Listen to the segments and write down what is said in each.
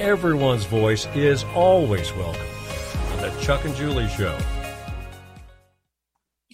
Everyone's voice is always welcome on the Chuck and Julie Show.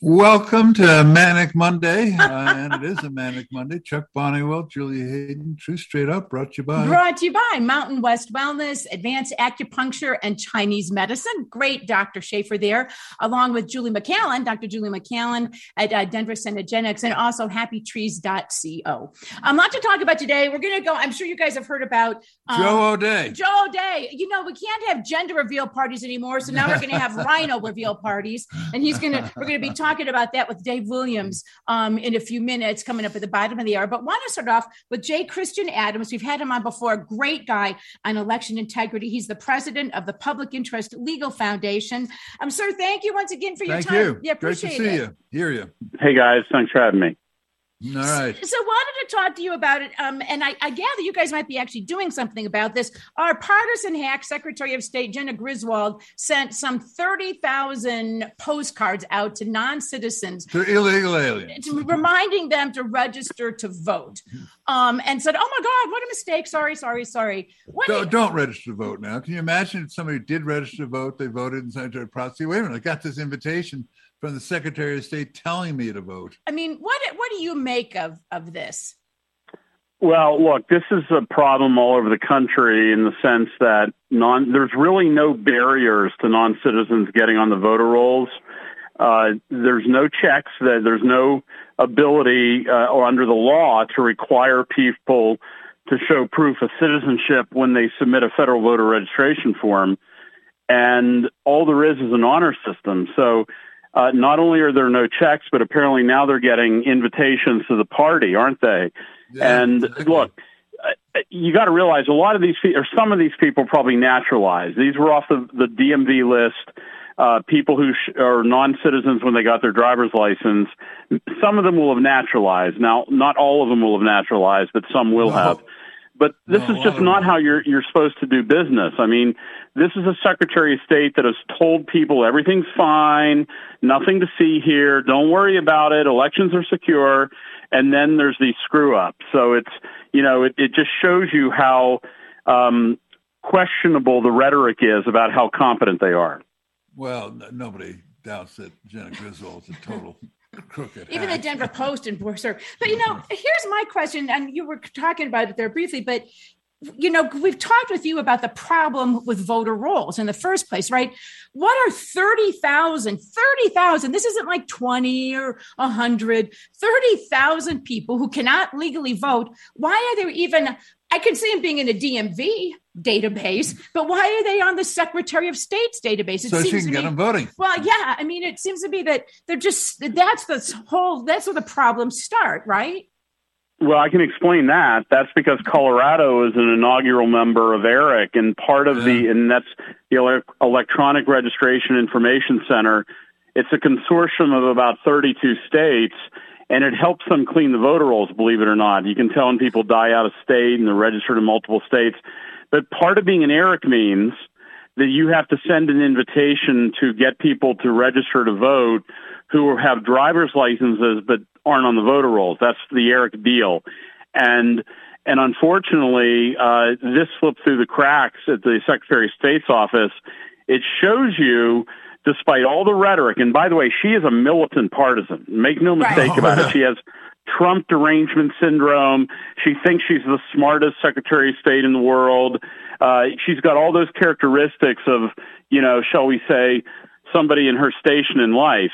Welcome to Manic Monday, uh, and it is a Manic Monday. Chuck Bonniwell, Julia Hayden, True Straight Up, brought to you by. Brought to you by Mountain West Wellness, Advanced Acupuncture, and Chinese Medicine. Great Dr. Schaefer there, along with Julie McCallan, Dr. Julie McCallan at uh, Denver Synergenics, and also happytrees.co. A lot to talk about today. We're going to go, I'm sure you guys have heard about um, Joe O'Dea. Joe O'Dea. You know, we can't have gender reveal parties anymore, so now we're going to have RINO reveal parties, and he's going to, we're going to be talking about that with Dave Williams um, in a few minutes, coming up at the bottom of the hour. But want to start off with J. Christian Adams. We've had him on before, great guy on election integrity. He's the president of the Public Interest Legal Foundation. Um, sir, thank you once again for your Thank time. you. Yeah, Great to appreciate see it. you, hear you. Hey guys, thanks for having me. All right. So wanted to talk to you about it, um, and I, I gather you guys might be actually doing something about this. Our partisan hack, Secretary of State Jena Griswold, sent some thirty thousand postcards out to non-citizens, To illegal aliens. reminding them to register to vote, um, and said, "Oh my God, what a mistake! Sorry, sorry, sorry." What Don't, don't register to vote now. Can you imagine if somebody did register to vote, they voted and sent to a proxy? Wait a minute, I got this invitation from the Secretary of State telling me to vote. I mean, what what do you make of of this? Well, look, this is a problem all over the country in the sense that non there's really no barriers to non-citizens getting on the voter rolls. Uh, there's no checks. That there's no ability uh, or under the law to require people to show proof of citizenship when they submit a federal voter registration form. And all there is is an honor system. So uh, not only are there no checks, but apparently now they're getting invitations to the party, aren't they? Yeah, and exactly. look, uh, you got to realize a lot of these or some of these people, probably naturalized. These were off the, the DMV list. Uh, people who sh- are non-citizens when they got their driver's license. Some of them will have naturalized. Now, not all of them will have naturalized, but some will No. have. But this No, is just not how you're you're supposed to do business. I mean, this is a Secretary of State that has told people everything's fine, nothing to see here, don't worry about it, elections are secure, and then there's these screw ups. So it's you know it, it just shows you how um, questionable the rhetoric is about how competent they are. Well, n- nobody doubts that Jena Griswold's a total crooked. even the. Denver Post and Borser. But you know, mm-hmm. here's my question, and you were talking about it there briefly, but you know, we've talked with you about the problem with voter rolls in the first place, right? What are 30,000, 30,000, this isn't like 20 or 100, 30,000 people who cannot legally vote. Why are there even, I can see them being in a DMV database, but why are they on the Secretary of State's database? It so she seems can to get me- them voting. well, yeah. I mean, it seems to be that they're just that's the whole that's where the problems start, right? Well, I can explain that. That's because Colorado is an inaugural member of ERIC, and part of the, and that's the Electronic Registration Information Center. It's a consortium of about 32 states, and it helps them clean the voter rolls, believe it or not. You can tell when people die out of state and they're registered in multiple states. But part of being an ERIC means that you have to send an invitation to get people to register to vote who have driver's licenses but aren't on the voter rolls. That's the ERIC deal. And and unfortunately, uh, this slipped through the cracks at the Secretary of State's office. It shows you, despite all the rhetoric, and by the way, she is a militant partisan. Make no Right. mistake about it. She has Trump derangement syndrome. She thinks she's the smartest Secretary of State in the world. Uh, she's got all those characteristics of, you know, shall we say, somebody in her station in life.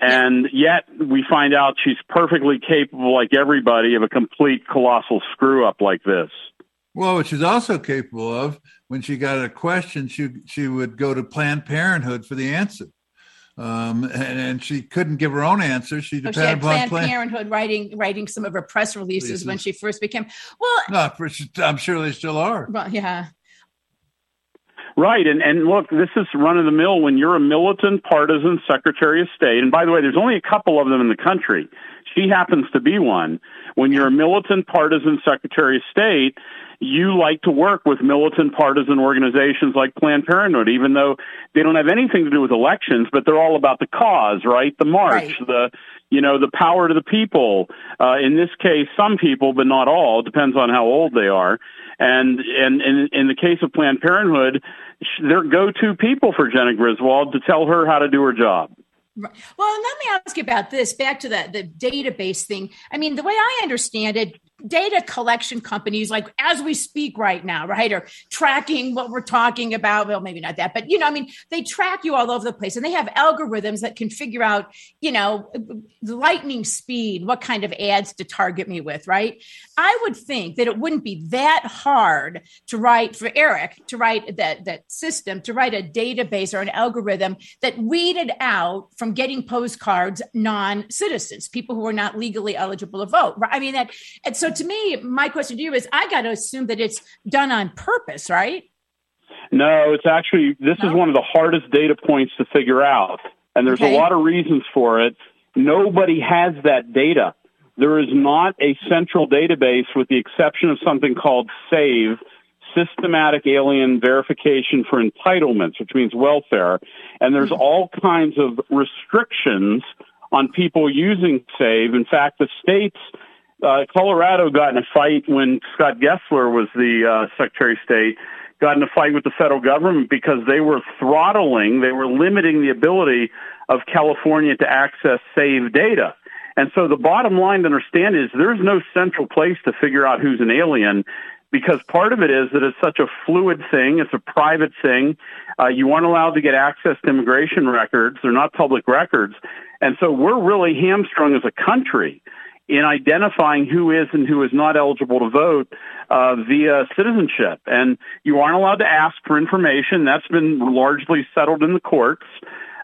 And yet we find out she's perfectly capable, like everybody, of a complete colossal screw up like this. Well, what she's also capable of, when she got a question, she she would go to Planned Parenthood for the answer. Um, and, and she couldn't give her own answer. She Oh, depended she had upon Planned Planned Parenthood writing writing some of her press releases Releases. when she first became. Well, No, I'm sure they still are. well, yeah. Right, and and look, this is run of the mill. When you're a militant partisan Secretary of State, and by the way, there's only a couple of them in the country. She happens to be one. When you're a militant partisan Secretary of State, you like to work with militant partisan organizations like Planned Parenthood, even though they don't have anything to do with elections, but they're all about the cause, right? The march, right. the you know, the power to the people. Uh, in this case, some people, but not all. It depends on how old they are. And and, and in the case of Planned Parenthood, they're go-to people for Jena Griswold to tell her how to do her job. Well, let me ask you about this. Back to the the database thing. I mean, the way I understand it, data collection companies like as we speak right now right are tracking what we're talking about. Well maybe not that but you know i mean they track you all over the place and they have algorithms that can figure out you know lightning speed what kind of ads to target me with right? I would think that it wouldn't be that hard to write for eric to write that that system to write a database or an algorithm that weeded out from getting postcards non-citizens people who are not legally eligible to vote right? I mean that and so so to me, my question to you is I got to assume that it's done on purpose, right? No, it's actually, this no? is one of the hardest data points to figure out. And there's okay. a lot of reasons for it. Nobody has that data. There is not a central database with the exception of something called SAVE, Systematic Alien Verification for Entitlements, which means welfare. And there's mm-hmm. all kinds of restrictions on people using SAVE. In fact, the states uh, Colorado got in a fight when Scott Gessler was the uh, Secretary of State, got in a fight with the federal government because they were throttling, they were limiting the ability of California to access SAVE data. And so the bottom line to understand is there's no central place to figure out who's an alien because part of it is that it's such a fluid thing. It's a private thing. Uh, you aren't allowed to get access to immigration records. They're not public records. And so we're really hamstrung as a country in identifying who is and who is not eligible to vote uh, via citizenship. And you aren't allowed to ask for information. That's been largely settled in the courts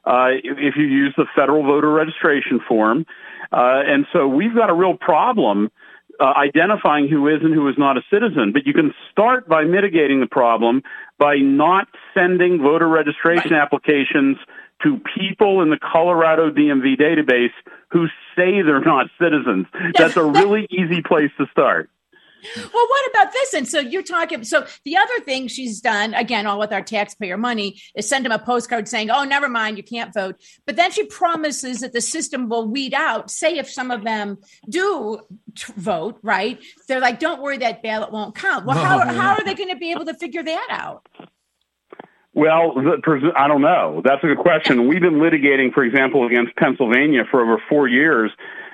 uh, if you use the federal voter registration form. Uh, and so we've got a real problem uh, identifying who is and who is not a citizen. But you can start by mitigating the problem by not sending voter registration applications to people in the Colorado DMV database who say they're not citizens. That's a really easy place to start. Well, what about this? And so you're talking. So the other thing she's done, again, all with our taxpayer money, is send them a postcard saying, "Oh, never mind, you can't vote." But then she promises that the system will weed out. Say if some of them do t- vote, right? They're like, "Don't worry, that ballot won't count." Well, how, how are they going to be able to figure that out? Well, the, I don't know. That's a good question. We've been litigating, for example, against Pennsylvania for over four years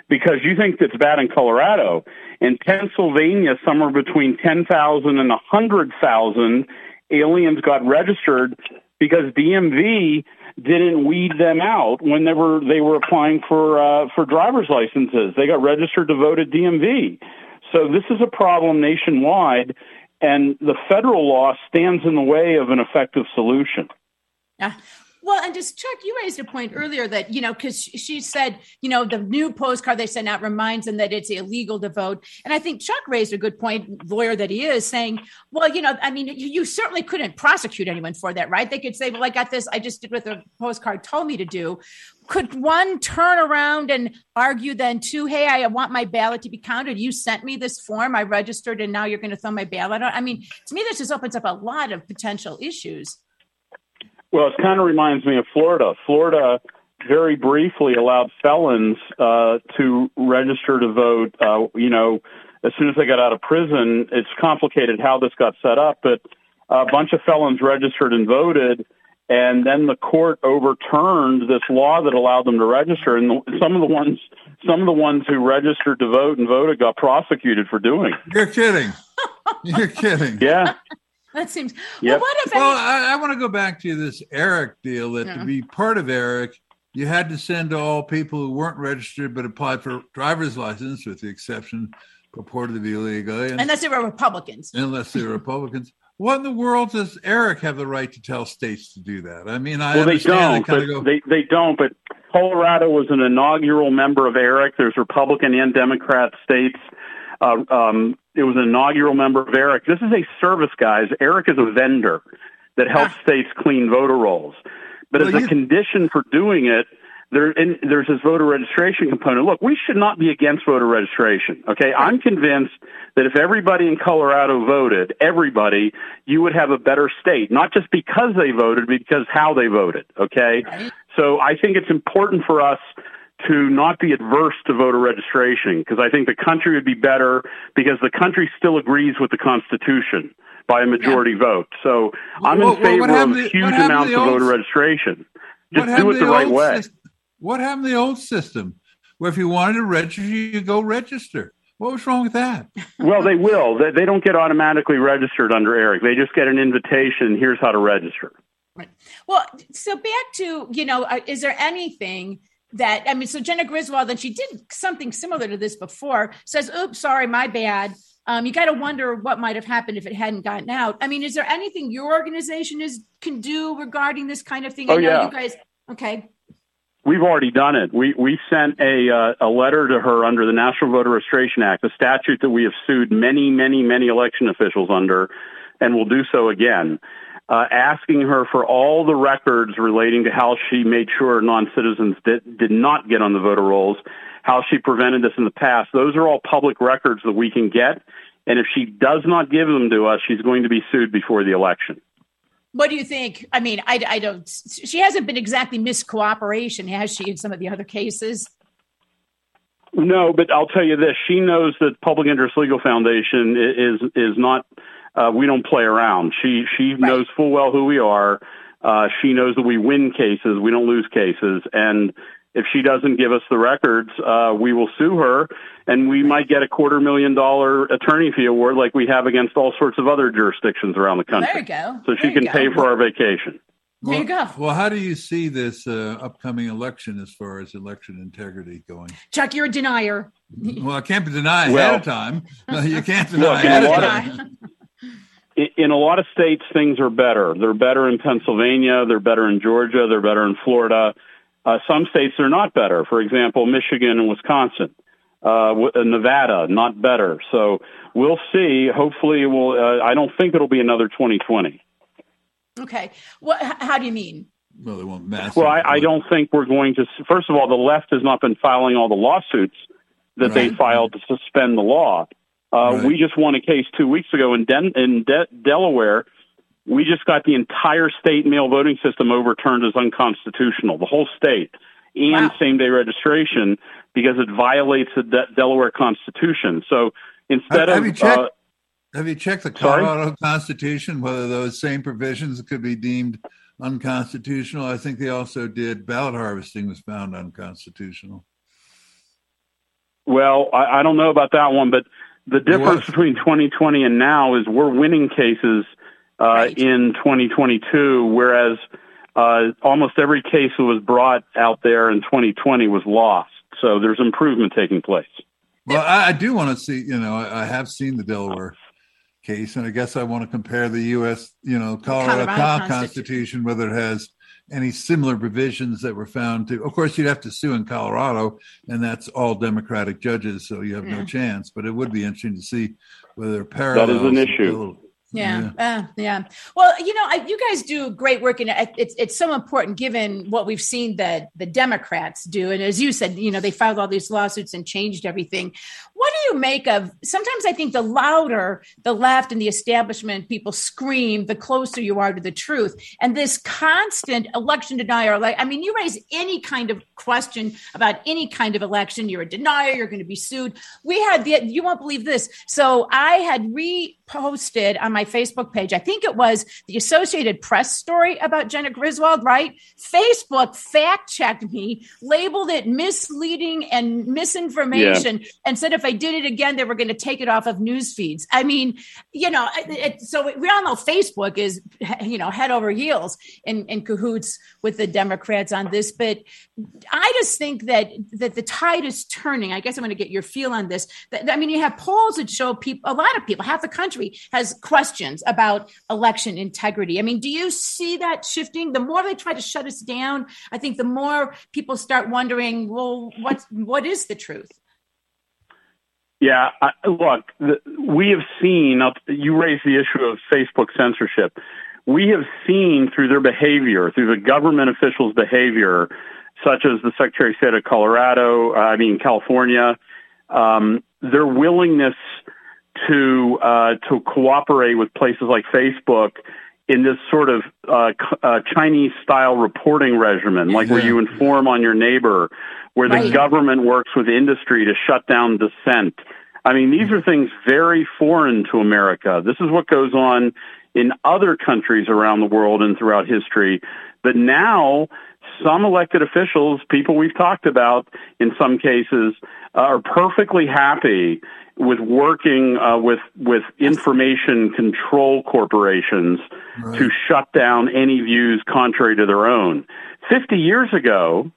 because you think it's bad in Colorado. In Pennsylvania, somewhere between 10,000 and 100,000 aliens got registered because DMV didn't weed them out when they were they were applying for uh, for driver's licenses. They got registered to vote at DMV. So this is a problem nationwide, and the federal law stands in the way of an effective solution. Yeah. Well, and just Chuck, you raised a point earlier that, you know, because she said, you know, the new postcard they sent out reminds them that it's illegal to vote. And I think Chuck raised a good point, lawyer that he is, saying, well, you know, I mean, you, you certainly couldn't prosecute anyone for that, right? They could say, well, I got this, I just did what the postcard told me to do. Could one turn around and argue then, too, hey, I want my ballot to be counted. You sent me this form, I registered, and now you're going to throw my ballot out? I mean, to me, this just opens up a lot of potential issues. Well, it kind of reminds me of Florida. Florida very briefly allowed felons uh, to register to vote. Uh, you know, as soon as they got out of prison, it's complicated how this got set up, but a bunch of felons registered and voted. And then the court overturned this law that allowed them to register. And some of the ones, some of the ones who registered to vote and voted got prosecuted for doing. You're kidding. You're kidding. Yeah. That seems. Yep. Well, what if? Well, I, I want to go back to this Eric deal. That yeah. to be part of Eric, you had to send to all people who weren't registered but applied for driver's license, with the exception purported to be illegal, and, unless they were Republicans. Unless they were Republicans. What in the world does Eric have the right to tell states to do that? I mean, I well, they don't. They, go, they they don't. But Colorado was an inaugural member of Eric. There's Republican and Democrat states uh, um, it was an inaugural member of Eric. This is a service, guys. Eric is a vendor. that helps ah. states clean voter rolls. But well, as a condition for doing it, there, in, there's this voter registration component. Look, we should not be against voter registration. Okay, I'm convinced that if everybody in Colorado voted, everybody, you would have a better state, not just because they voted, but because how they voted. Okay, right. so I think it's important for us to not be adverse to voter registration because I think the country would be better because the country still agrees with the Constitution by a majority yeah. vote. So I'm well, in favor well, of the, huge amounts of voter registration. Just do it the, the right way. System? What happened to the old system where if you wanted to register, you go register? What was wrong with that? well, they will. They, they don't get automatically registered under Eric. They just get an invitation. Here's how to register. Right. Well, so back to, you know, uh, is there anything that, I mean, so Jena Griswold, and she did something similar to this before, says, oops, sorry, my bad. Um, you got to wonder what might have happened if it hadn't gotten out. I mean, is there anything your organization is can do regarding this kind of thing? Oh, I know yeah. you guys, okay. We've already done it. We we sent a uh, a letter to her under the National Voter Registration Act, a statute that we have sued many, many, many election officials under, and will do so again, uh, asking her for all the records relating to how she made sure non-citizens did did not get on the voter rolls, how she prevented this in the past. Those are all public records that we can get, and if she does not give them to us, she's going to be sued before the election. What do you think? I mean, I, I don't. She hasn't been exactly miscooperation, has she? In some of the other cases. No, but I'll tell you this: she knows that Public Interest Legal Foundation is is not. Uh, we don't play around. She she right. knows full well who we are. Uh, she knows that we win cases, we don't lose cases, and if she doesn't give us the records, uh, we will sue her, and we might get a quarter million dollar attorney fee award like we have against all sorts of other jurisdictions around the country. There you go. So she can go. pay for our vacation. There well, you go. Well, how do you see this uh, upcoming election as far as election integrity going? Chuck, you're a denier. Well, I can't deny well, ahead of time. you can't deny look, ahead of time. in a lot of states, things are better. They're better in Pennsylvania. They're better in Georgia. They're better in Florida. Uh, some states are not better. For example, Michigan and Wisconsin. Uh, Nevada, not better. So we'll see. Hopefully, we'll. Uh, I don't think it'll be another 2020. Okay. What? How do you mean? Well, they won't massive. Well, I, I, don't think we're going to. First of all, the left has not been filing all the lawsuits that right. they filed to suspend the law. Uh, right. We just won a case two weeks ago in, Den- in De- Delaware we just got the entire state mail voting system overturned as unconstitutional, the whole state, and wow. same day registration because it violates the De- Delaware Constitution. So instead have, of. You checked, uh, have you checked the Colorado sorry? Constitution, whether those same provisions could be deemed unconstitutional? I think they also did ballot harvesting was found unconstitutional. Well, I, I don't know about that one, but the difference between 2020 and now is we're winning cases uh, right. in 2022, whereas uh, almost every case that was brought out there in 2020 was lost. So there's improvement taking place. Well, I, I do want to see, you know, I, I, have seen the Delaware case, and I guess I want to compare the U.S., you know, Colorado, Colorado Constitution, Constitution, whether it has any similar provisions that were found to. Of course, you'd have to sue in Colorado, and that's all Democratic judges, so you have yeah. no chance. But it would be interesting to see whether parallels. That is an issue. Yeah, yeah. Uh, yeah. Well, you know, I, you guys do great work, and it's it's so important given what we've seen that the Democrats do. And as you said, you know, they filed all these lawsuits and changed everything. What do you make of? Sometimes I think the louder the left and the establishment people scream, the closer you are to the truth. And this constant election denier, like I mean, you raise any kind of question about any kind of election, you're a denier. You're going to be sued. We had the you won't believe this. So I had reposted on my my Facebook page. I think it was the Associated Press story about Jena Griswold, right? Facebook fact checked me, labeled it misleading and misinformation, yeah. and said if I did it again, they were going to take it off of news feeds. I mean, you know, it, so we all know Facebook is, you know, head over heels in, in cahoots with the Democrats on this. But I just think that that the tide is turning. I guess I'm going to get your feel on this. I mean, you have polls that show people, a lot of people, half the country has questioned questions about election integrity. I mean, do you see that shifting? The more they try to shut us down, I think the more people start wondering, well, what what is the truth? Yeah, I, look, the, we have seen. You raised the issue of Facebook censorship. we have seen through their behavior, through the government officials' behavior, such as the Secretary of State of Colorado, I mean California, um, their willingness to uh, to cooperate with places like Facebook in this sort of uh, uh, Chinese style reporting regimen, like yeah. where you inform on your neighbor, where the right. government works with industry to shut down dissent. I mean, these are things very foreign to America. This is what goes on in other countries around the world and throughout history. But now, some elected officials, people we've talked about in some cases, are perfectly happy with working uh, with with information control corporations right. to shut down any views contrary to their own. Fifty years ago,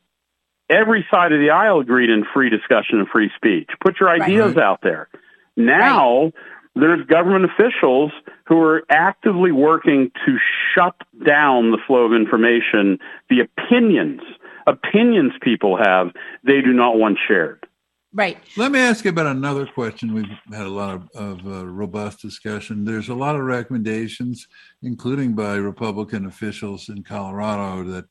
every side of the aisle agreed in free discussion and free speech. Put your ideas right. out there. Now right. there's government officials who are actively working to shut down the flow of information, the opinions, opinions people have, they do not want shared. Right. Let me ask you about another question. We've had a lot of, of uh, robust discussion. There's a lot of recommendations, including by Republican officials in Colorado, that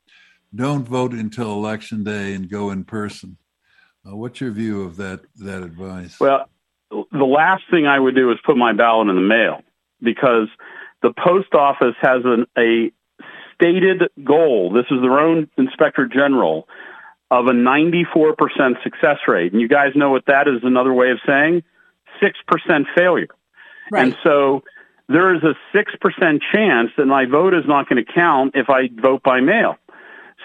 don't vote until election day and go in person. Uh, what's your view of that that advice? Well, the last thing I would do is put my ballot in the mail because the post office has an, a stated goal. This is their own inspector general of a 94% success rate. And you guys know what that is another way of saying 6% failure. Right. And so there is a 6% chance that my vote is not going to count if I vote by mail.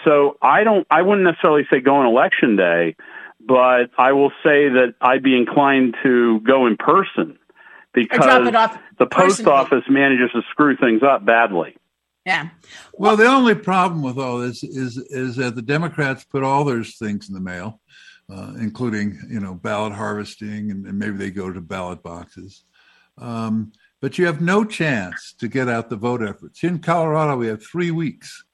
So I don't, I wouldn't necessarily say go on election day, but I will say that I'd be inclined to go in person because the post office manages to screw things up badly. Yeah. Well, the only problem with all this is is that the Democrats put all their things in the mail, uh, including you know ballot harvesting, and, and, maybe they go to ballot boxes. Um, but you have no chance to get out the vote efforts. In Colorado, we have three weeks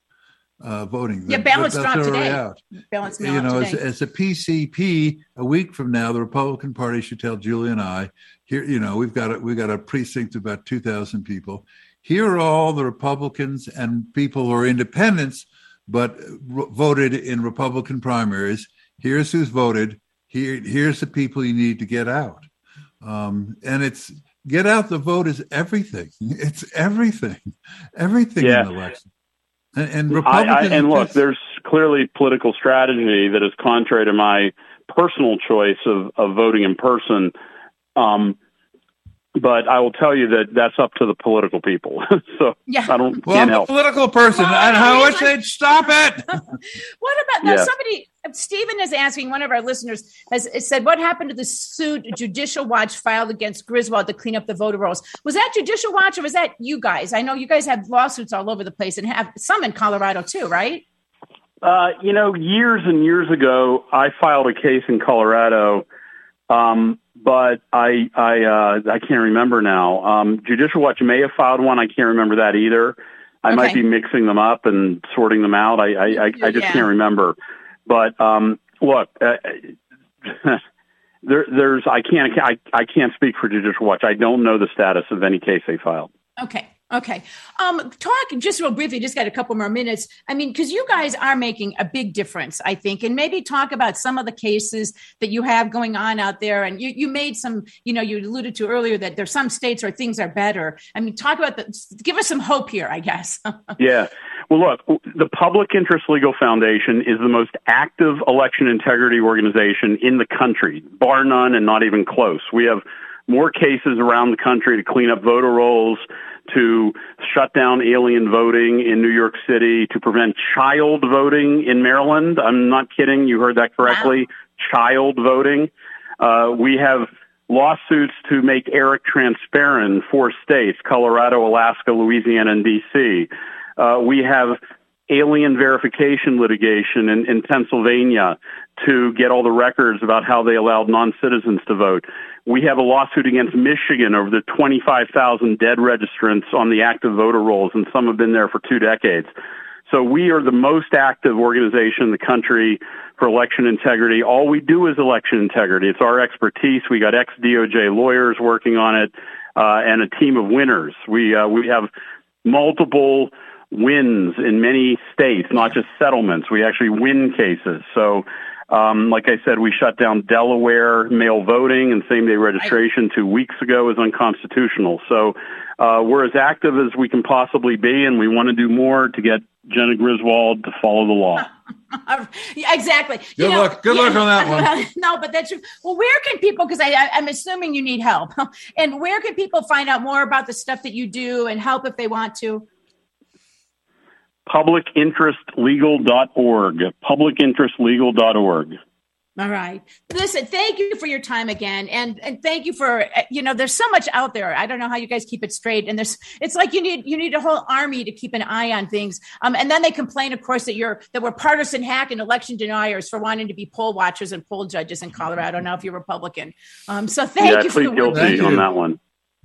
uh, voting. Yeah, ballots drop today. Out. You know, as, as, a PCP, a week from now, the Republican Party should tell Julie and I here. You know, we've got a, we've got a precinct of about two thousand people here are all the Republicans and people who are independents, but voted in Republican primaries. Here's who's voted. Here, here's the people you need to get out. Um, and it's get out the vote is everything. It's everything, everything yeah. in the election. And, and Republicans. I, I, and look, there's clearly political strategy that is contrary to my personal choice of, of voting in person. Um, but I will tell you that that's up to the political people. so yeah. I don't. Well, I'm help. a political person, well, and I wish they'd stop it. what about now? Somebody, Stephen is asking. One of our listeners has said, "What happened to the suit Judicial Watch filed against Griswold to clean up the voter rolls? Was that Judicial Watch or was that you guys? I know you guys have lawsuits all over the place and have some in Colorado too, right?" Uh, you know, years and years ago, I filed a case in Colorado. Um, but I I uh, I can't remember now. Um, Judicial Watch may have filed one. I can't remember that either. I okay. might be mixing them up and sorting them out. I I, I, I just yeah. can't remember. But um, look, uh, there, there's I can't I, I can't speak for Judicial Watch. I don't know the status of any case they filed. Okay. Okay. Um, talk just real briefly, just got a couple more minutes. I mean, because you guys are making a big difference, I think, and maybe talk about some of the cases that you have going on out there. And you, you made some, you know, you alluded to earlier that there's some states where things are better. I mean, talk about the, give us some hope here, I guess. yeah. Well, look, the Public Interest Legal Foundation is the most active election integrity organization in the country, bar none and not even close. We have more cases around the country to clean up voter rolls, to shut down alien voting in New York City, to prevent child voting in Maryland. I'm not kidding. You heard that correctly. Wow. Child voting. Uh, we have lawsuits to make ERIC transparent in four states, Colorado, Alaska, Louisiana, and D.C. Uh, we have alien verification litigation in, in Pennsylvania to get all the records about how they allowed non-citizens to vote. We have a lawsuit against Michigan over the 25,000 dead registrants on the active voter rolls, and some have been there for two decades. So we are the most active organization in the country for election integrity. All we do is election integrity. It's our expertise. We got ex DOJ lawyers working on it, uh, and a team of winners. We uh, we have multiple wins in many states, not just settlements. We actually win cases. So, um, like I said, we shut down Delaware mail voting and same day registration two weeks ago is unconstitutional. So, uh, we're as active as we can possibly be, and we want to do more to get Jena Griswold to follow the law. exactly. Good you know, luck. Good yeah, luck on that one. no, but that's true. Well, where can people? Because I, I'm assuming you need help. and where can people find out more about the stuff that you do and help if they want to? Publicinterestlegal.org. Publicinterestlegal.org. All right. Listen, thank you for your time again. And and thank you for you know, there's so much out there. I don't know how you guys keep it straight. And there's it's like you need you need a whole army to keep an eye on things. Um, and then they complain, of course, that you're that we're partisan hack and election deniers for wanting to be poll watchers and poll judges in Colorado now if you're Republican. Um, so thank yeah, you for guilty on that one.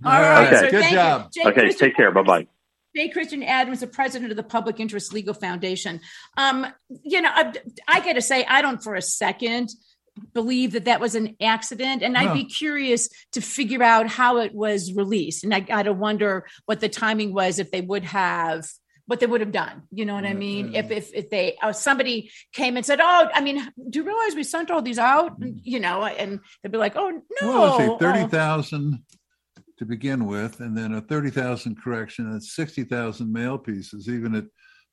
All right. Okay. Good job. okay, take care. Bye bye. J. Christian Adams, the president of the Public Interest Legal Foundation. Um, you know, I, I got to say, I don't for a second believe that that was an accident and i'd be curious to figure out how it was released and i gotta wonder what the timing was if they would have what they would have done you know what i mean if if, if they uh, somebody came and said oh i mean do you realize we sent all these out mm. you know and they'd be like oh no well, say 30,000 to begin with, and then a 30,000 correction and 60,000 mail pieces, even at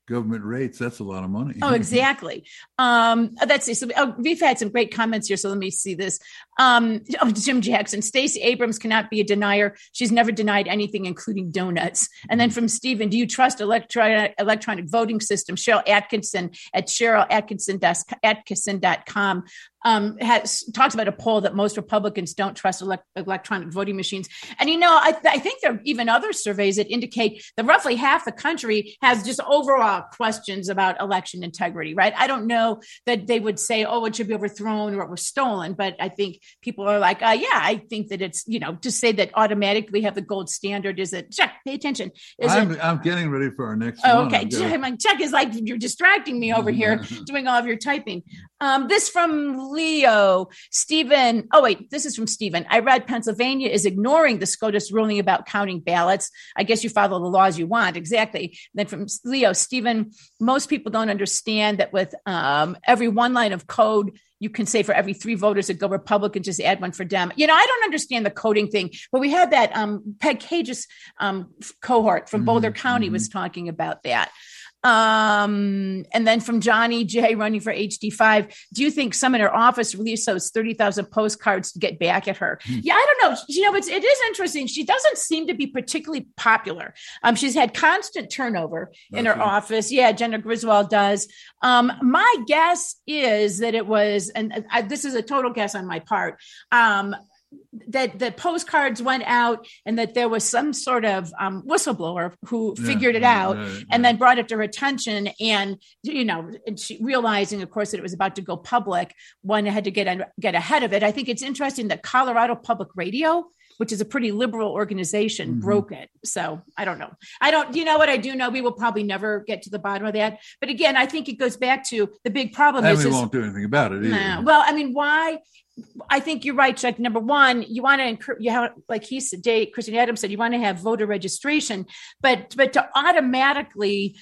government rates, that's a lot of money. Oh, exactly. Um, that's so. Oh, we've had some great comments here, so let me see this. Um, oh, Jim Jackson, Stacey Abrams cannot be a denier. She's never denied anything, including donuts. And then from Stephen, do you trust electronic electronic voting system? Sharyl Attkisson at Sharyl Attkisson Attkisson.com um, has talks about a poll that most Republicans don't trust elect- electronic voting machines. And you know, I, th- I, think there are even other surveys that indicate that roughly half the country has just overall questions about election integrity. Right? I don't know that they would say, "Oh, it should be overthrown or it was stolen," but I think people are like, uh, "Yeah, I think that it's you know to say that automatically we have the gold standard is it check pay attention." Is I'm, it, I'm getting ready for our next. Oh, okay, check is like you're distracting me over here doing all of your typing. Um, this from Leo, Stephen. Oh, wait, this is from Stephen. I read Pennsylvania is ignoring the SCOTUS ruling about counting ballots. I guess you follow the laws you want. Exactly. Then from Leo, Stephen, most people don't understand that with um, every one line of code, you can say for every three voters that go Republican, just add one for Dem. You know, I don't understand the coding thing, but we had that um, Peg Cage's um, cohort from Boulder mm-hmm. County was mm-hmm. talking about that. Um, and then from Johnny J running for HD5, do you think some in her office released those 30,000 postcards to get back at her? Hmm. Yeah, I don't know. You know, it's, it is interesting. She doesn't seem to be particularly popular. Um, she's had constant turnover in her office. Yeah, Jena Griswold does. Um, my guess is that it was, and I, this is a total guess on my part. Um, that the postcards went out and that there was some sort of um, whistleblower who yeah, figured it out right, and then brought it to her attention and you know and she, realizing of course that it was about to go public one had to get get ahead of it i think it's interesting that colorado public radio which is a pretty liberal organization, mm-hmm. broke it. So I don't know. I don't, you know what I do know? We will probably never get to the bottom of that. But again, I think it goes back to the big problem and is we won't do anything about it. Nah, well, I mean, why I think you're right, Chuck. Number one, you want to encourage, you have, like he said, Dave, Christian Adams said, you want to have voter registration, but but to automatically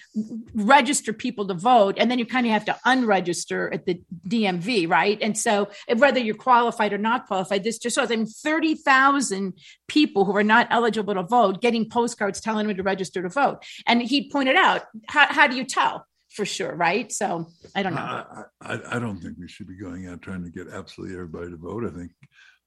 register people to vote, and then you kind of have to unregister at the DMV, right? And so, whether you're qualified or not qualified, this just shows. I mean, thirty thousand people who are not eligible to vote getting postcards telling them to register to vote, and he pointed out, how, how do you tell? For sure, right? So I don't know. I, I, I, don't think we should be going out trying to get absolutely everybody to vote. I think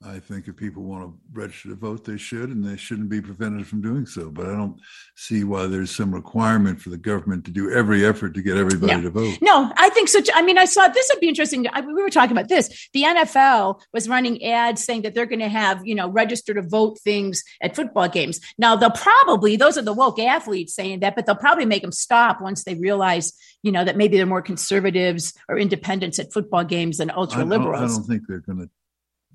I think if people want to register to vote, they should, and they shouldn't be prevented from doing so. But I don't see why there's some requirement for the government to do every effort to get everybody no. to vote. No, I think so. I mean, I saw this would be interesting. I, we were talking about this. The NFL was running ads saying that they're going to have, you know, register to vote things at football games. Now, they'll probably, those are the woke athletes saying that, but they'll probably make them stop once they realize, you know, that maybe they're more conservatives or independents at football games than ultra liberals. I, I don't think they're going to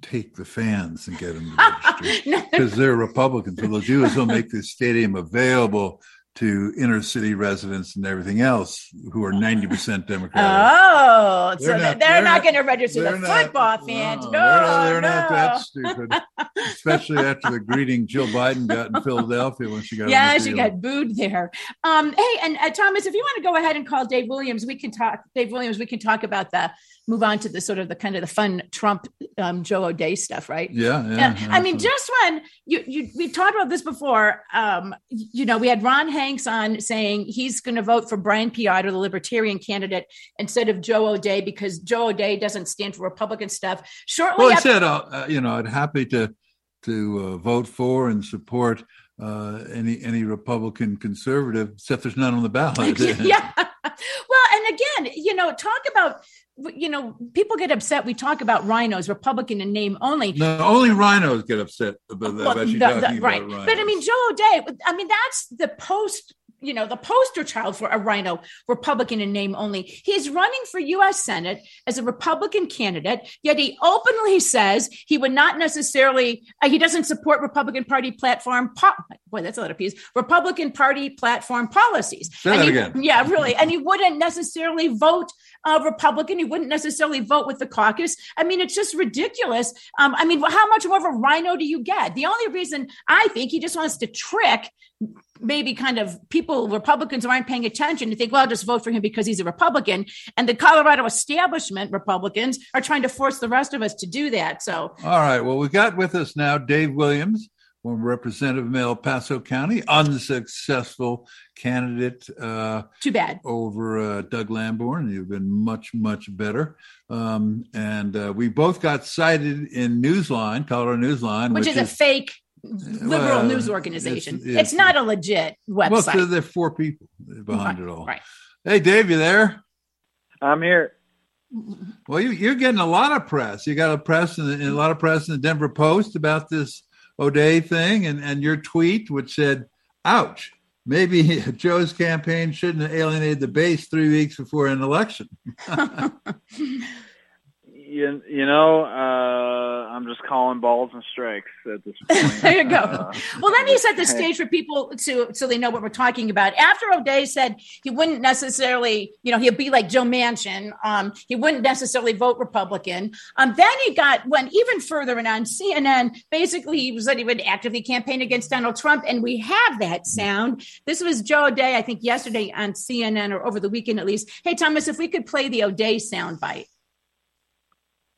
take the fans and get them to register because they're Republicans. What they'll do is they'll make the stadium available to inner city residents and everything else who are 90% Democratic. Oh, they're so not, they're, they're, not, going to register the not, football fans. No, no they're, no. not that stupid, especially after the greeting Jill Biden got in Philadelphia when she got. Yeah, she got booed there. Um, hey, and uh, Thomas, if you want to go ahead and call Dave Williams, we can talk. Dave Williams, we can talk about the move on to the sort of the kind of the fun Trump um, Joe O'Dea stuff, right? Yeah, yeah. yeah. I mean, just when you you we've talked about this before. Um, you know, we had Ron Hanks on saying he's going to vote for Brian Peotter, the Libertarian candidate, instead of Joe O'Dea because Joe O'Dea doesn't stand for Republican stuff. Shortly, well, after- I said, uh, uh, you know, I'd happy to to uh, vote for and support uh, any any Republican conservative, except there's none on the ballot. yeah. Well, and again, you know, talk about you know, people get upset. We talk about RINOs, Republican in name only. No, only RINOs get upset about that. Well, the, the, right. But I mean, Joe O'Dea, I mean, that's the post you know, the poster child for a RINO, Republican in name only. He's running for U.S. Senate as a Republican candidate, yet he openly says he would not necessarily, uh, he doesn't support Republican Party platform. Po- boy, that's a lot of peas. Republican Party platform policies. Say that he, again. Yeah, really. and he wouldn't necessarily vote uh, Republican. He wouldn't necessarily vote with the caucus. I mean, it's just ridiculous. Um, I mean, how much more of a RINO do you get? The only reason I think he just wants to trick maybe kind of people, Republicans aren't paying attention to think, well, I'll just vote for him because he's a Republican. And the Colorado establishment Republicans are trying to force the rest of us to do that. So, all right. Well, we've got with us now Dave Williams, former representative of El Paso County, unsuccessful candidate. Uh, Too bad. Over uh, Doug Lamborn. You've been much, much better. Um, and uh, we both got cited in Newsline, Colorado Newsline, which, which is, is a fake liberal well, news organization. It's, it's, it's, not a legit website. Well, there are four people behind right, it all. Right. Hey, Dave, you there? I'm here. Well, you, are getting a lot of press. You got a press and a lot of press in the Denver Post about this O'Dea thing, and, and your tweet, which said, "Ouch, maybe Joe's campaign shouldn't have alienated the base three weeks before an election." you, you know, uh, I'm just calling balls and strikes at this point. there you go. Uh, well, let me set the stage for people to so they know what we're talking about. After O'Dea said he wouldn't necessarily, you know, he'd be like Joe Manchin. Um, he wouldn't necessarily vote Republican. Um, then he got went even further, and on CNN, basically he said he would actively campaign against Donald Trump, and we have that sound. This was Joe O'Dea, I think, yesterday on CNN or over the weekend at least. Hey, Thomas, if we could play the O'Dea sound bite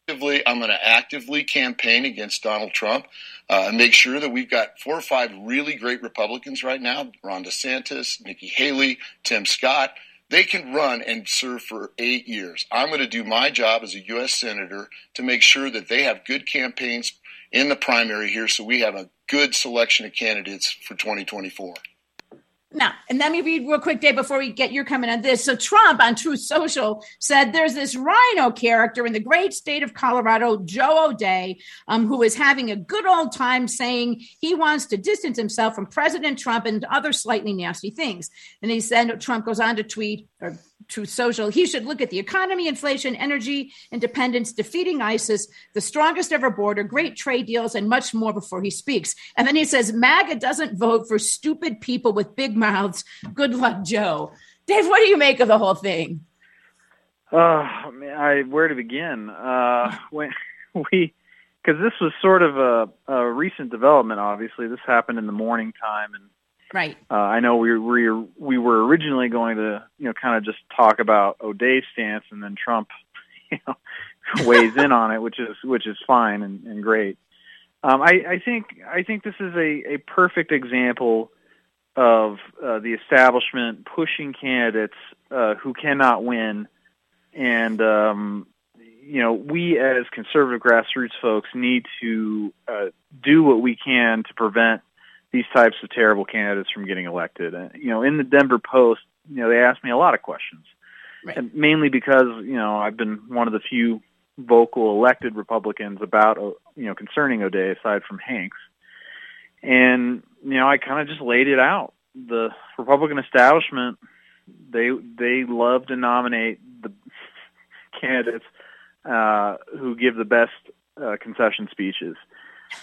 actively, I'm going to actively campaign against Donald Trump uh, and make sure that we've got four or five really great Republicans right now Ron DeSantis, Nikki Haley, Tim Scott. They can run and serve for eight years. I'm going to do my job as a U.S. Senator to make sure that they have good campaigns in the primary here so we have a good selection of candidates for 2024. Now, and let me read real quick, Dave, before we get your comment on this. So, Trump on Truth Social said there's this RINO character in the great state of Colorado, Joe O'Dea, um, who is having a good old time saying he wants to distance himself from President Trump and other slightly nasty things. And he said, Trump goes on to tweet or Truth Social, he should look at the economy, inflation, energy independence, defeating ISIS, the strongest ever border, great trade deals, and much more before he speaks. And then he says, MAGA doesn't vote for stupid people with big mouths. Good luck, Joe. Dave, what do you make of the whole thing? Uh, I where to begin? Uh, when we, because this was sort of a, a recent development. Obviously, this happened in the morning time, and Right. Uh, I know we were we were originally going to you know kind of just talk about O'Dea's stance, and then Trump, you know, weighs in on it, which is which is fine and, and great. Um, I, I think I think this is a, a perfect example of uh, the establishment pushing candidates uh, who cannot win, and um, you know we as conservative grassroots folks need to uh, do what we can to prevent these types of terrible candidates from getting elected. And, you know, in the Denver Post, you know, they asked me a lot of questions, right. and mainly because you know I've been one of the few vocal elected Republicans about you know concerning O'Dea aside from Hanks, and you know I kind of just laid it out. The Republican establishment they they love to nominate the candidates uh, who give the best uh, concession speeches.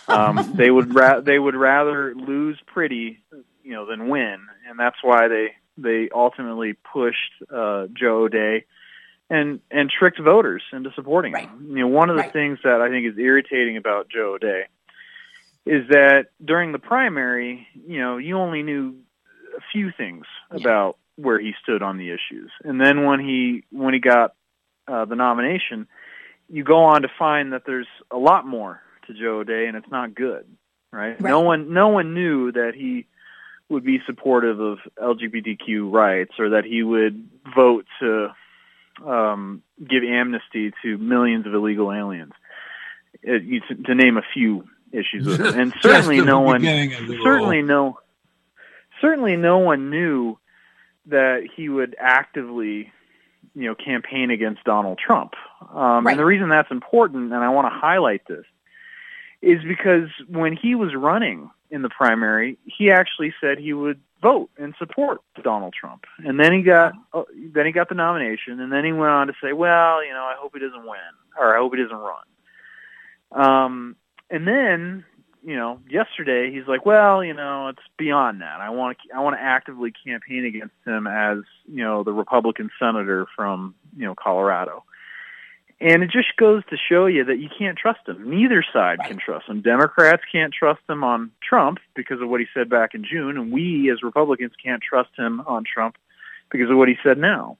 Um, they would ra- they would rather lose pretty you know than win, and that's why they they ultimately pushed uh, Joe O'Dea and and tricked voters into supporting right. him. You know, one of the right. things that I think is irritating about Joe O'Dea is that during the primary, you know, you only knew a few things Yeah. about where he stood on the issues, and then when he when he got uh, the nomination, you go on to find that there's a lot more to Joe O'Dea, and it's not good, right? Right. No one no one knew that he would be supportive of LGBTQ rights or that he would vote to um, give amnesty to millions of illegal aliens, uh, you, to name a few issues with him. And certainly no one, beginning of the certainly role. no, certainly no one knew that he would actively, you know, campaign against Donald Trump. Um, Right. And the reason that's important, and I want to highlight this, is because when he was running in the primary, he actually said he would vote and support Donald Trump. And then he got uh, then he got the nomination, and then he went on to say, "Well, you know, I hope he doesn't win, or I hope he doesn't run." Um, and then you know, yesterday he's like, "Well, you know, it's beyond that. I want to I want to actively campaign against him as you know the Republican senator from you know Colorado." And it just goes to show you that you can't trust him. Neither side can trust him. Democrats can't trust him on Trump because of what he said back in June, and we as Republicans can't trust him on Trump because of what he said now.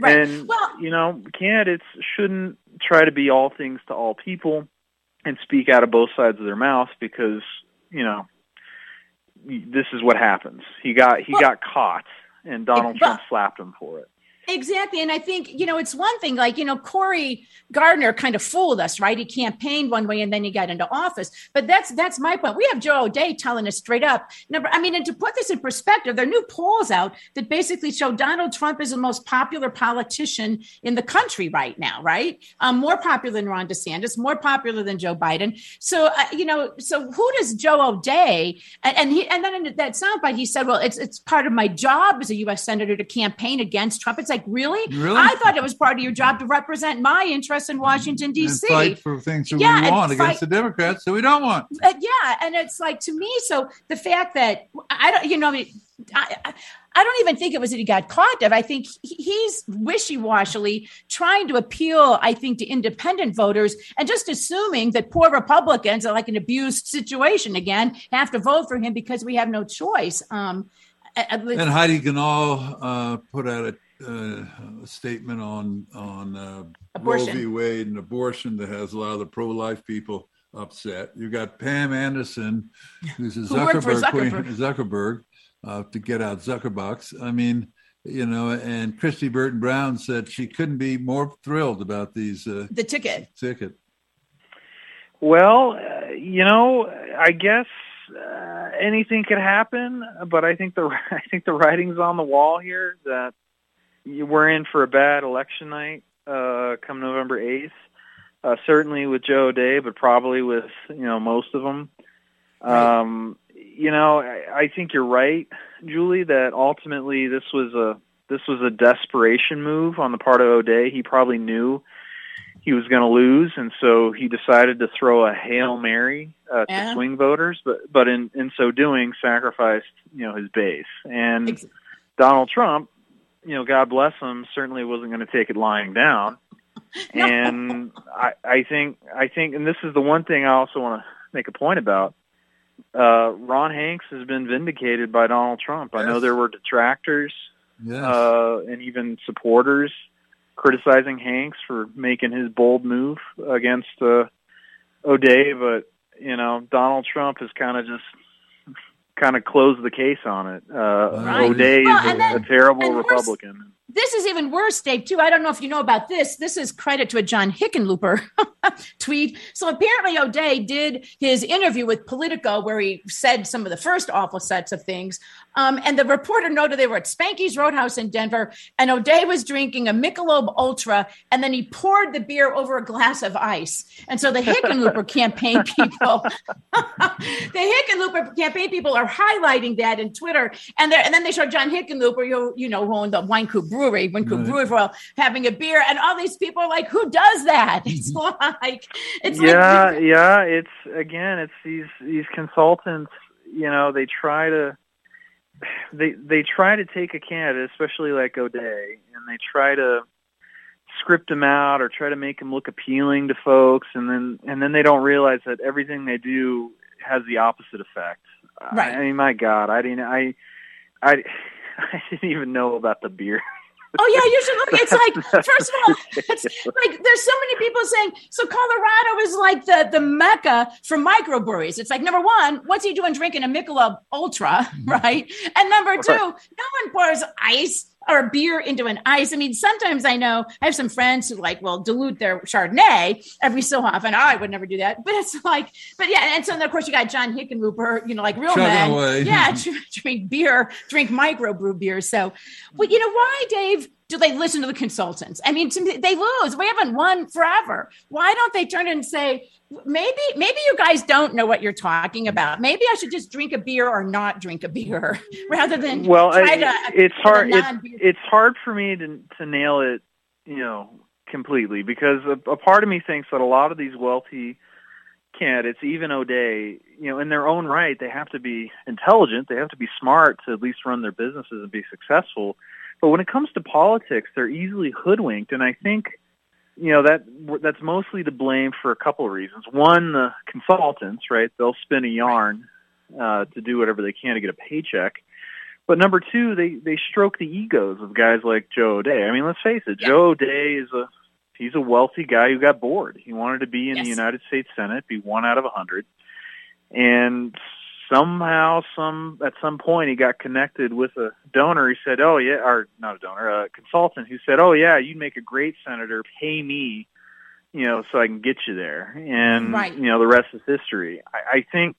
Right. And Well- you know, candidates shouldn't try to be all things to all people and speak out of both sides of their mouth because you know this is what happens. He got he Well- got caught, and Donald Trump slapped him for it. Exactly. And I think, you know, it's one thing like, you know, Cory Gardner kind of fooled us, right? He campaigned one way and then he got into office. But that's that's my point. We have Joe O'Dea telling us straight up. Number I mean, and to put this in perspective, there are new polls out that basically show Donald Trump is the most popular politician in the country right now, right? Um, more popular than Ron DeSantis, more popular than Joe Biden. So uh, you know, so who does Joe O'Dea? and, and he and then in that soundbite he said, Well, it's it's part of my job as a US Senator to campaign against Trump. It's like, really? Really? I thought it was part of your job to represent my interests in Washington, D.C. fight for things that Yeah, we want against fight- the Democrats that we don't want. Uh, yeah, and it's like to me. So the fact that I don't, you know, I, I, I don't even think it was that he got caught. Of I think he's wishy-washily trying to appeal. I think to independent voters and just assuming that poor Republicans are like an abused situation again, have to vote for him because we have no choice. Um, And Heidi Ganahl uh, put out a, uh, a statement on on uh, Roe Abortion. v. Wade and abortion that has a lot of the pro-life people upset. You got Pam Anderson, who's a Who Zuckerberg queen, Zuckerberg. Zuckerberg uh, to get out Zuckerbucks. I mean, you know, and Kristi Burton Brown said she couldn't be more thrilled about these uh, the ticket. ticket. Well, uh, you know, I guess uh, anything could happen, but I think the I think the writing's on the wall here that you- we're in for a bad election night uh, come November eighth. Uh, certainly with Joe O'Dea, but probably with you know most of them. Right. Um, you know, I, I think you're right, Julie, that ultimately this was a this was a desperation move on the part of O'Dea. He probably knew he was going to lose, and so he decided to throw a hail mary uh, to swing voters, but but in in so doing, sacrificed you know his base. And Ex- Donald Trump, you know, God bless him, certainly wasn't going to take it lying down. No. And I, I think I think, and this is the one thing I also want to make a point about. Uh, Ron Hanks has been vindicated by Donald Trump. I know there were detractors Yes. uh, and even supporters criticizing Hanks for making his bold move against uh, O'Dea, but you know Donald Trump has kind of just kind of closed the case on it. Uh, Right. O'Dea Well, is a, then- a terrible Republican. This is even worse, Dave, too. I don't know if you know about this. This is credit to a John Hickenlooper tweet. So apparently O'Dea did his interview with Politico where he said some of the first awful sets of things. Um, and the reporter noted they were at Spanky's Roadhouse in Denver, and O'Dea was drinking a Michelob Ultra, and then he poured the beer over a glass of ice. And so the Hickenlooper campaign people, the Hickenlooper campaign people are highlighting that in Twitter, and and then they show John Hickenlooper, you you know, who owned the Wynkoop Brewery, Wynkoop Right. Brewery, for having a beer, and all these people are like, "Who does that?" It's like, it's yeah, like, yeah. It's again, it's these these consultants. You know, they try to they they try to take a candidate, especially like O'Dea, and they try to script him out or try to make him look appealing to folks, and then and then they don't realize that everything they do has the opposite effect. Right. I, I mean, my God, I didn't I I I didn't even know about the beer. Oh yeah, you should look. It's like first of all, it's like there's so many people saying so Colorado is like the the mecca for microbreweries. It's like number one, what's he doing drinking a Michelob Ultra, right? And number two, no one pours ice or beer into an ice. I mean, sometimes I know I have some friends who like will dilute their Chardonnay every so often. Oh, I would never do that, but it's like, but yeah, and so then of course you got John Hickenlooper, you know, like real Chugging men, yeah, drink beer, drink microbrew beer. So, well, you know, why, Dave? Do they listen to the consultants? I mean, to me, they lose. We haven't won forever. Why don't they turn and say, maybe, maybe you guys don't know what you're talking about. Maybe I should just drink a beer or not drink a beer rather than well, try I, to. it's hard. it's hard for me to to nail it, you know, completely because a, a part of me thinks that a lot of these wealthy candidates, even O'Dea, you know, in their own right, they have to be intelligent. They have to be smart to at least run their businesses and be successful. But when it comes to politics, they're easily hoodwinked, and I think you know that that's mostly to blame for a couple of reasons. One, the consultants, right? They'll spin a yarn uh, to do whatever they can to get a paycheck. But number two, they they stroke the egos of guys like Joe O'Dea. I mean, let's face it, Yeah. Joe O'Dea is a he's a wealthy guy who got bored. He wanted to be in Yes. the United States Senate, be one out of a hundred, and somehow, some at some point, he got connected with a donor. He said, "Oh yeah," or not a donor, a consultant who said, "Oh yeah, you'd make a great senator. Pay me." You know, so I can get you there, and Right. you know the rest is history. I, I think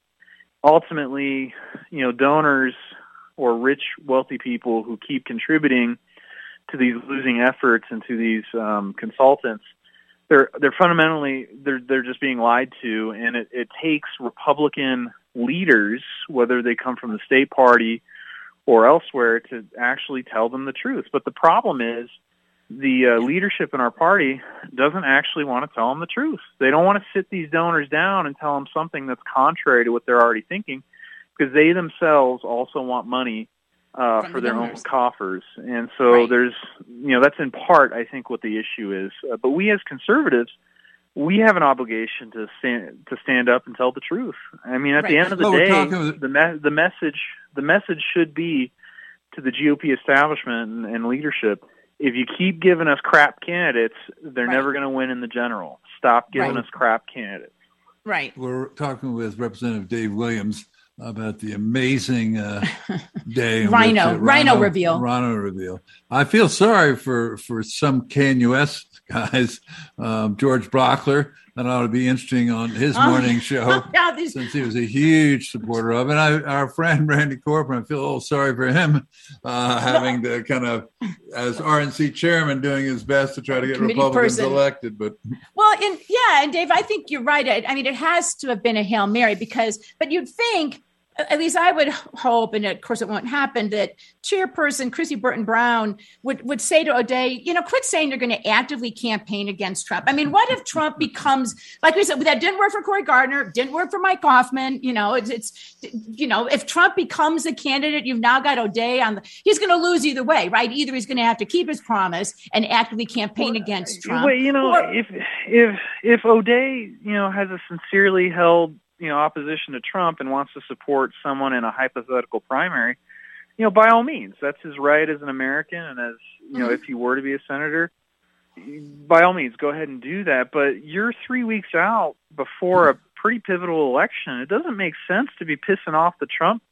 ultimately, you know, donors or rich, wealthy people who keep contributing to these losing efforts and to these um, consultants, they're they're fundamentally they're they're just being lied to, and it, it takes Republican leaders, whether they come from the state party or elsewhere, to actually tell them the truth. But the problem is. The uh, leadership in our party doesn't actually want to tell them the truth. They don't want to sit these donors down and tell them something that's contrary to what they're already thinking because they themselves also want money uh, for the their own coffers. And so Right. there's, you know, that's in part, I think, what the issue is. Uh, but we as conservatives, we have an obligation to stand to stand up and tell the truth. I mean, at the end of the Well, day, talking the me- the message the message should be to the GOP establishment and, and leadership. If you keep giving us crap candidates, they're Right. never going to win in the general. Stop giving Right. us crap candidates. right. We're talking with Representative Dave Williams about the amazing uh, day. in RINO- which, uh, RINO reveal. RINO reveal. I feel sorry for for some KNUS guys. Um, George Brauchler, that ought to be interesting on his Oh, morning show. Since he was a huge supporter of it, and I, our friend Randy Corporon, I feel a little sorry for him uh, having to kind of, as RNC chairman, doing his best to try to get Republicans person. elected. But Well, and yeah, and Dave, I think you're right. I, I mean, it has to have been a hail mary because, but you'd think, at least I would hope, and of course it won't happen, that Chairperson Kristi Burton Brown would would say to O'Dea, you know, quit saying you're going to actively campaign against Trump. I mean, what if Trump becomes like we said that didn't work for Cory Gardner, didn't work for Mike Coffman. You know, it's it's you know, if Trump becomes a candidate, you've now got O'Dea on the. He's going to lose either way, right? Either he's going to have to keep his promise and actively campaign against uh, Trump. Well, you know, or- if if if O'Dea, you know, has a sincerely held, you know, opposition to Trump and wants to support someone in a hypothetical primary, you know, by all means, that's his right as an American, and as you know, Mhm. if he were to be a senator, by all means, go ahead and do that. But you're three weeks out before a pretty pivotal election. It doesn't make sense to be pissing off the Trump.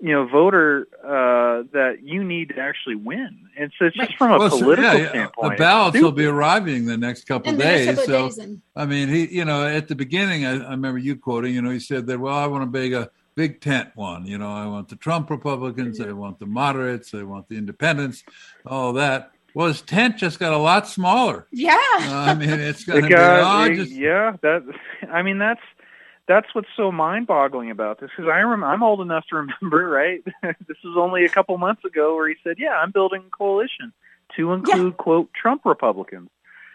You know, voter uh, that you need to actually win, and so it's just Right. from a Well, political yeah, yeah, standpoint. the it's ballots will be arriving the next couple in of the next days. couple of So days and I mean, he, you know, at the beginning, I, I remember you quoting, you know, he said that, well, I want to make a big tent one. You know, I want the Trump Republicans, I want the moderates, I want the independents, all that. Well, his tent just got a lot smaller. yeah Uh, I mean, it's going to It be, got- oh, it- just, yeah, that. I mean, that's that's what's so mind-boggling about this. Because I rem- I'm old enough to remember, right? this was only a couple months ago where he said, "Yeah, I'm building a coalition to include quote Trump Republicans."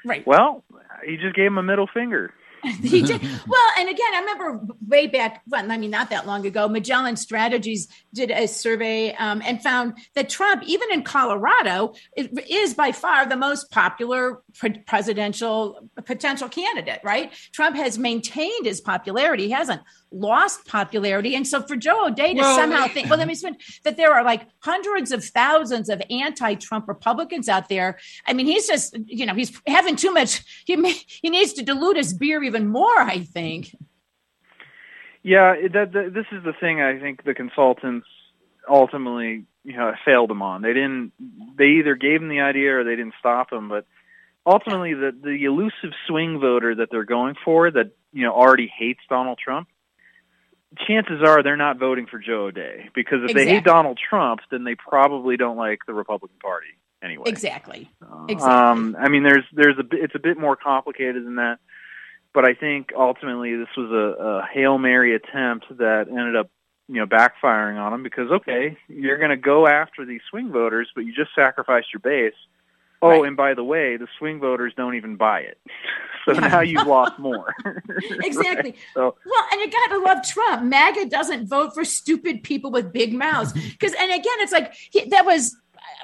right Well, he just gave him a middle finger. he did well, and again, I remember way back. Well, I mean, not that long ago, Magellan Strategies did a survey um, and found that Trump, even in Colorado, is by far the most popular presidential potential candidate. Right? Trump has maintained his popularity; he hasn't lost popularity. And so, for Joe O'Dea to well, somehow think, well, let me explain that there are like hundreds of thousands of anti-Trump Republicans out there. I mean, he's just, you know, he's having too much. He he needs to dilute his beer even more, I think. Yeah, that, that, this is the thing. I think the consultants ultimately, you know, failed him on. They didn't. They either gave him the idea or they didn't stop him. But ultimately, the the elusive swing voter that they're going for, that you know, already hates Donald Trump. Chances are they're not voting for Joe O'Dea because if exactly. they hate Donald Trump, then they probably don't like the Republican Party anyway. Exactly. Uh, exactly. Um, I mean, there's there's a it's a bit more complicated than that but I think ultimately this was a, a hail mary attempt that ended up you know backfiring on them because okay you're going to go after these swing voters but you just sacrificed your base oh right. and by the way the swing voters don't even buy it. So now you've lost more. Exactly. Right? so well and you got to love trump. Maga doesn't vote for stupid people with big mouths. Because and again it's like he, that was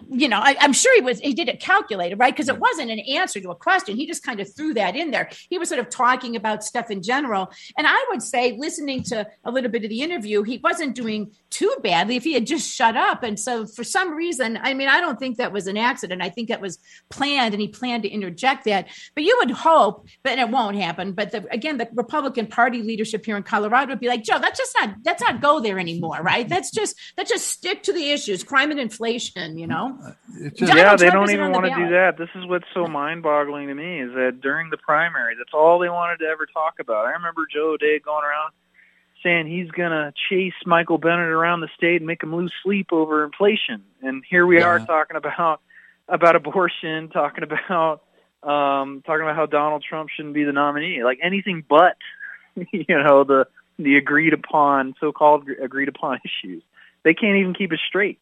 you know, I, am sure he was, he did it calculated, right? Because it wasn't an answer to a question. He just kind of threw that in there. He was sort of talking about stuff in general. And I would say, listening to a little bit of the interview, he wasn't doing too badly if he had just shut up. And so for some reason, I mean, I don't think that was an accident. I think that was planned and he planned to interject that. But you would hope, but it won't happen. But the, again, the Republican Party leadership here in Colorado would be like, Joe, that's just not, that's not go there anymore, right? That's just, let's just stick to the issues, crime and inflation, you know? Just, yeah, they don't even want to do that. This is what's so mind-boggling to me is that during the primary, that's all they wanted to ever talk about. I remember Joe O'Dea going around saying he's going to chase Michael Bennet around the state and make him lose sleep over inflation. And here we yeah. are talking about about abortion, talking about um talking about how Donald Trump shouldn't be the nominee. Like anything but you know the the agreed upon so-called agreed upon issues. They can't even keep it straight.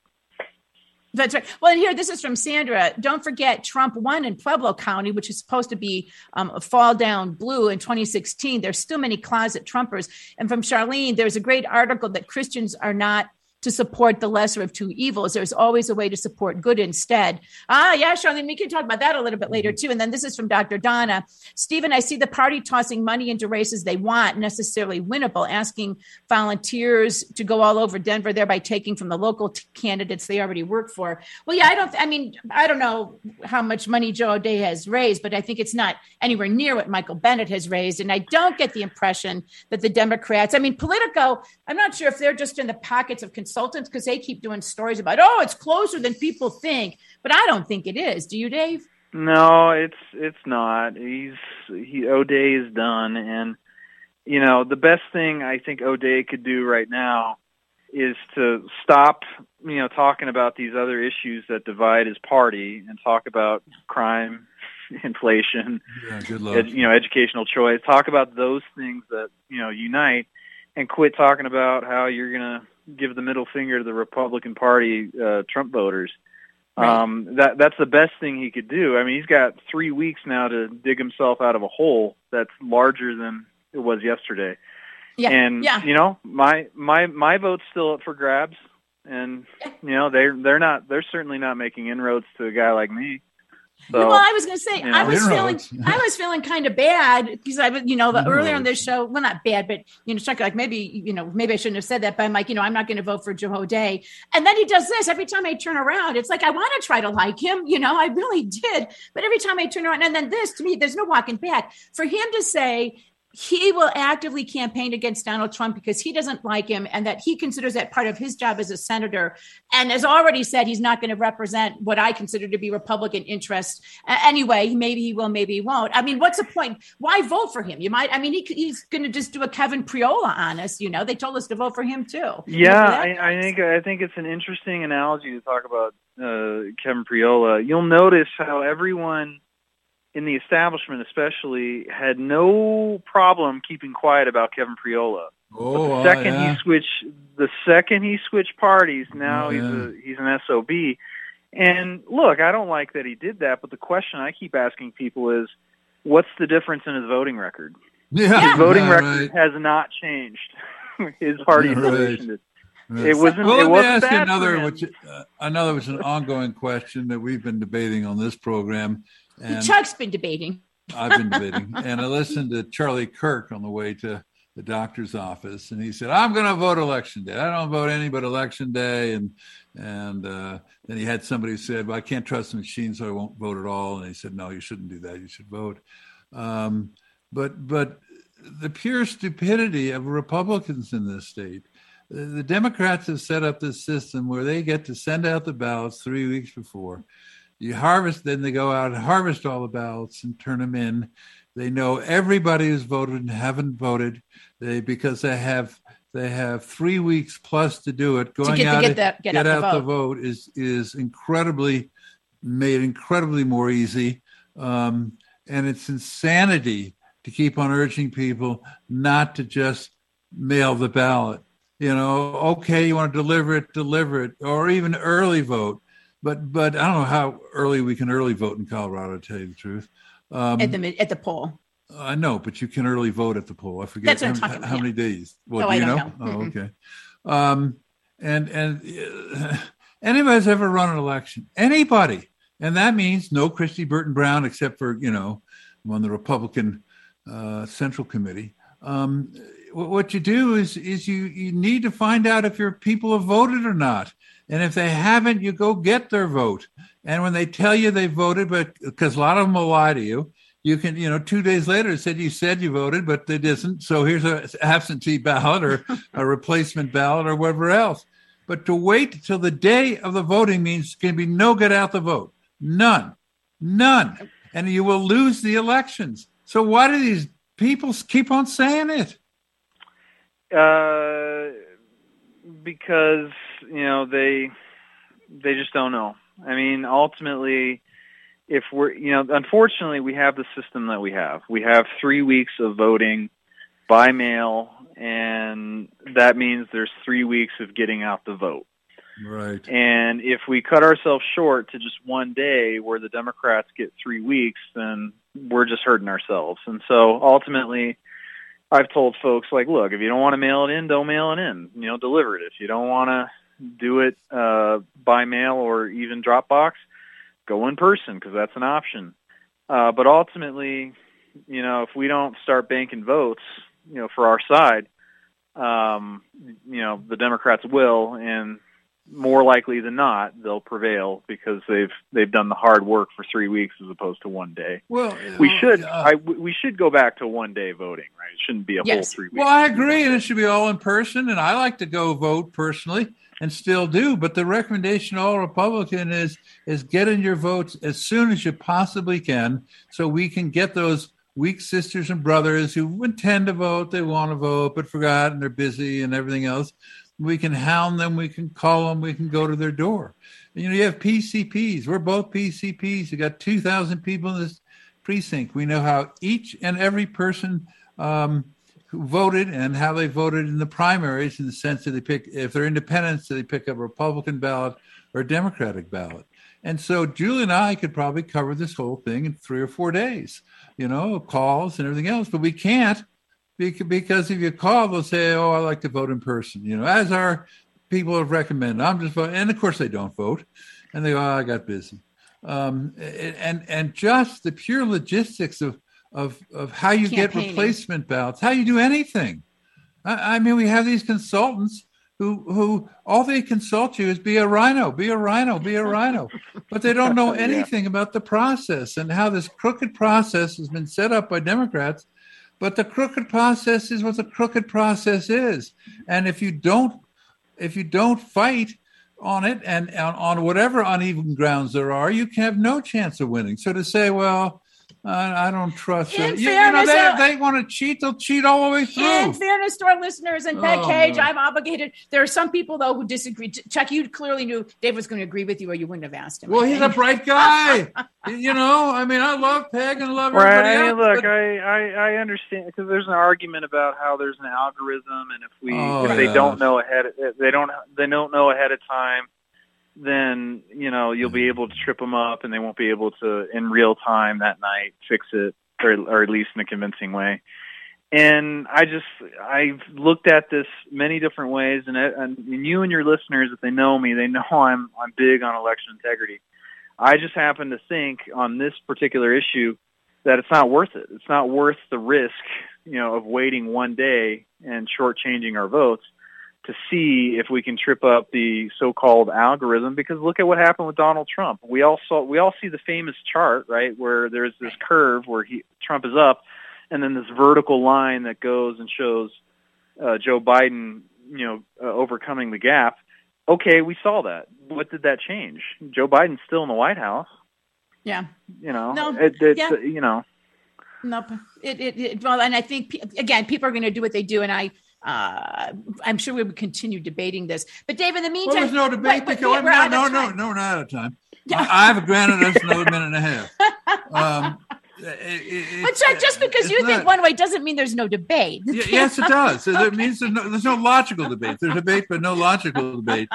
That's right. Well, and here, this is from Sandra. Don't forget, Trump won in Pueblo County, which is supposed to be um, a fall down blue in 2016. There's still many closet Trumpers. And from Charlene, there's a great article that Christians are not to support the lesser of two evils. There's always a way to support good instead. Ah, yeah, Charlene, we can talk about that a little bit later too. And then this is from Dr. Donna. Stephen, I see the party tossing money into races they want, necessarily winnable, asking volunteers to go all over Denver, thereby taking from the local t- candidates they already work for. Well, yeah, I don't, I mean, I don't know how much money Joe O'Dea has raised, but I think it's not anywhere near what Michael Bennet has raised. And I don't get the impression that the Democrats, I mean, Politico, I'm not sure if they're just in the pockets of consultants because they keep doing stories about, oh, it's closer than people think. But I don't think it is. Do you, Dave? No, it's it's not. He's he O'Dea is done, and you know the best thing I think O'Dea could do right now is to stop, you know, talking about these other issues that divide his party and talk about crime, inflation, yeah, ed, you know, educational choice. Talk about those things that you know unite, and quit talking about how you're gonna give the middle finger to the Republican Party uh, Trump voters. Right. Um, that that's the best thing he could do. I mean, he's got three weeks now to dig himself out of a hole that's larger than it was yesterday. Yeah. And yeah. you know, my my my vote's still up for grabs, and yeah. you know they're they're not they're certainly not making inroads to a guy like me. So, well, I was going to say, you know, I was feeling, I was feeling kind of bad because I, was you know, the, earlier on this show, well, not bad, but you know, like maybe, you know, maybe I shouldn't have said that, but I'm like, you know, I'm not going to vote for Joe O'Dea. And then he does this every time I turn around. It's like I want to try to like him, you know, I really did, but every time I turn around, and then this to me, there's no walking back. For him to say he will actively campaign against Donald Trump because he doesn't like him and that he considers that part of his job as a senator. And has already said he's not going to represent what I consider to be Republican interests. Uh, anyway, maybe he will, maybe he won't. I mean, what's the point? Why vote for him? You might, I mean, he, he's going to just do a Kevin Priola on us. You know, they told us to vote for him too. Yeah, I, I, think I think it's an interesting analogy to talk about uh, Kevin Priola. You'll notice how everyone in the establishment especially had no problem keeping quiet about Kevin Priola. Oh, the second uh, yeah. he switched, the second he switched parties, now oh, he's a he's an sob. And look, I don't like that he did that, but the question I keep asking people is, what's the difference in his voting record? Yeah, His voting yeah, record right. has not changed. His party Yeah, right. affiliation did. Right. It wasn't. Well, it let me wasn't ask you another, which uh, another was an ongoing question that we've been debating on this program, and Chuck's been debating. I've been debating. And I listened to Charlie Kirk on the way to the doctor's office, and he said, "I'm going to vote election day. I don't vote any but election day." And and uh, then he had somebody who said, "Well, I can't trust the machine, so I won't vote at all." And he said, "No, you shouldn't do that. You should vote." Um, but but the pure stupidity of Republicans in this state. The the Democrats have set up this system where they get to send out the ballots three weeks before. You harvest, then they go out and harvest all the ballots and turn them in. They know everybody who's voted and haven't voted. They because they have they have three weeks plus to do it. Going get- to out get that- get out the out the vote. vote is is incredibly made incredibly more easy, um, and it's insanity to keep on urging people not to just mail the ballot. You know, okay, you want to deliver it, deliver it, or even early vote. But but I don't know how early we can early vote in Colorado. To tell you the truth, um, at the at the poll. I know, but you can early vote at the poll. I forget That's what I'm how, about, how yeah. many days. Well, Oh, do I you know? know. Oh, okay. Um, and and uh, anybody's ever run an election? Anybody, and that means no Kristi Burton Brown, except for you know, I'm on the Republican uh, Central Committee. Um, what you do is is you you need to find out if your people have voted or not, and if they haven't, you go get their vote. And when they tell you they voted, but because a lot of them will lie to you, you can, you know, two days later it said you said you voted, but they didn't. So here's a absentee ballot or a replacement ballot or whatever else. But to wait till the day of the voting means can be no get out the vote. None. None. And you will lose the elections. So why do these people keep on saying it? Uh, because you know they they just don't know. I mean, ultimately, if we're you know, unfortunately, we have the system that we have. We have three weeks of voting by mail, and that means there's three weeks of getting out the vote. Right. And if we cut ourselves short to just one day where the Democrats get three weeks, then we're just hurting ourselves. And so ultimately, I've told folks like, look, if you don't want to mail it in, don't mail it in. You know, deliver it. If you don't want to do it uh, by mail or even Dropbox, go in person because that's an option. Uh, but ultimately, you know, if we don't start banking votes, you know, for our side, um, you know, the Democrats will, and more likely than not, they'll prevail because they've they've done the hard work for three weeks as opposed to one day. Well, We uh, should uh, I, we should go back to one day voting, right? It shouldn't be a whole three weeks. Well, I agree, and it should be all in person. And I like to go vote personally, and still do. But the recommendation all Republican is is get in your votes as soon as you possibly can, so we can get those weak sisters and brothers who intend to vote, they want to vote, but forgot, and they're busy and everything else. We can hound them, we can call them, we can go to their door. You know, you have PCPs. We're both PCPs. You got two thousand people in this precinct. We know how each and every person um, voted and how they voted in the primaries in the sense that they pick, if they're independents, they pick up a Republican ballot or a Democratic ballot. And so Julie and I could probably cover this whole thing in three or four days, you know, calls and everything else, but we can't because if you call, they'll say, oh, I like to vote in person, you know, as our people have recommended. I'm just voting. And of course they don't vote. And they go, oh, I got busy. Um, and, and just the pure logistics of, of, of how you get replacement ballots, how you do anything. I, I mean, we have these consultants who who all they consult you is be a RINO, be a RINO, be a RINO, but they don't know Yeah. anything about the process and how this crooked process has been set up by Democrats. But the crooked process is what the crooked process is, and if you don't if you don't fight on it and on, on whatever uneven grounds there are, you can have no chance of winning. So to say, well, I, I don't trust In it. You, you know, fairness, uh, they, they want to cheat. They'll cheat all the way through. In fairness to our listeners and Pat Oh, Cage, no. I'm obligated. There are some people though who disagree. Chuck, you clearly knew Dave was going to agree with you, or you wouldn't have asked him. Well, he's a bright guy. you know, I mean, I love Peg and love Right. everybody I else. look, but- I, I, I understand because there's an argument about how there's an algorithm, and if we Oh, if they don't know ahead, if they don't they don't know ahead of time, then you know you'll Mm-hmm. be able to trip them up, and they won't be able to in real time that night fix it, or or at least in a convincing way. and I just I've looked at this many different ways, and, and you and your listeners, if they know me, they know I'm I'm big on election integrity. I just happen to think on this particular issue that it's not worth it. It's not worth the risk, you know, of waiting one day and shortchanging our votes to see if we can trip up the so-called algorithm. Because look at what happened with Donald Trump. We all saw we all see the famous chart, right, where there's this curve where he Trump is up and then this vertical line that goes and shows uh, Joe Biden, you know, uh, overcoming the gap. Okay, we saw that. What did that change? Joe Biden's still in the White House. Yeah. You know, no, it, it's, yeah. you know. Nope. It, it, it, well, and I think again, people are going to do what they do, and I, uh, I'm sure we would continue debating this. But Dave, in the meantime, well, there's no debate. Wait, because, no, no, no, no, we're not out of time. Yeah. I, I've granted us another minute and a half. Um, it, but so just because you not, think one way doesn't mean there's no debate. yes, it does. okay. It means there's no, there's no, logical debate. There's debate, but no logical debate.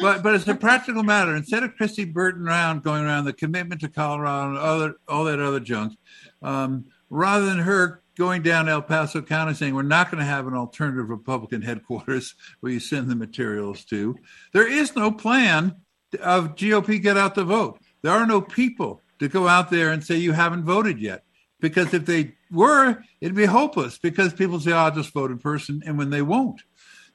But but it's a practical matter. Instead of Kristi Burton around going around the commitment to Colorado and other all that other junk, um, rather than her going down El Paso County saying we're not going to have an alternative Republican headquarters where you send the materials to, there is no plan of GOP get out the vote. There are no people to go out there and say you haven't voted yet. Because if they were, it'd be hopeless because people say, oh, I'll just vote in person, and when they won't.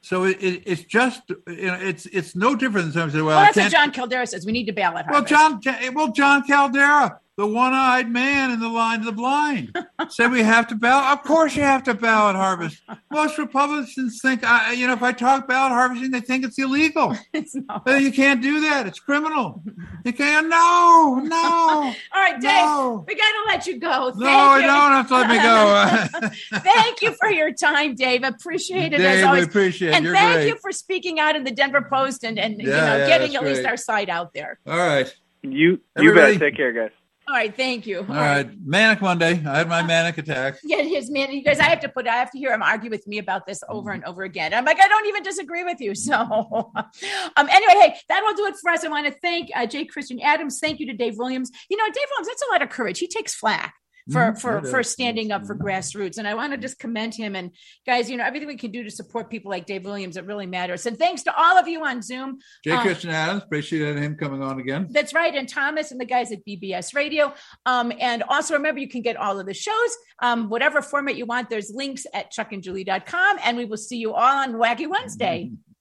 So it, it, it's just you know it's it's no different than somebody say, well, well that's what Jon Caldara says. We need to ballot. Well, John, well, Jon Caldara, the one-eyed man in the line of the blind said we have to ballot. Of course, you have to ballot harvest. Most Republicans think, I, you know, if I talk ballot harvesting, they think it's illegal. it's you can't do that. It's criminal. You can't. No, no. All right, Dave, no. we got to let you go. Thank no, you. don't have to let me go. thank you for your time, Dave. Appreciate it Dave, as always. appreciate it. And You're thank great. you for speaking out in the Denver Post and, and yeah, you know yeah, getting at great. least our side out there. All right. You you bet. Take care, guys. All right, thank you. All, All right. right. manic Monday. I had my manic attack. Yeah, his man. You guys, I have to put. I have to hear him argue with me about this over and over again. I'm like, I don't even disagree with you. So, um, anyway, hey, that'll do it for us. I want to thank uh, J. Christian Adams. Thank you to Dave Williams. You know, Dave Williams. That's a lot of courage. He takes flack for mm-hmm. for for standing up for grassroots. And i want to just commend him. And guys you know everything we can do to support people like dave williams it really matters. And thanks to all of you on zoom. Jay um, christian adams appreciate him coming on again. That's right. And thomas and the guys at bbs radio. Um, and also remember you can get all of the shows um, whatever format you want. There's links at chuckandjulie.com and we will see you all on waggy wednesday. Mm-hmm.